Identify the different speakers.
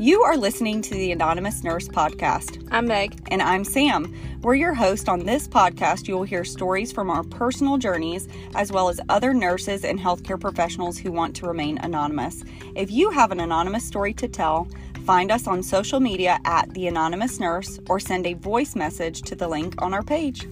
Speaker 1: You are listening to the Anonymous Nurse Podcast.
Speaker 2: I'm Meg.
Speaker 1: And I'm Sam. We're your host on this podcast. You will hear stories from our personal journeys, as well as other nurses and healthcare professionals who want to remain anonymous. If you have an anonymous story to tell, find us on social media at The Anonymous Nurse or send a voice message to the link on our page.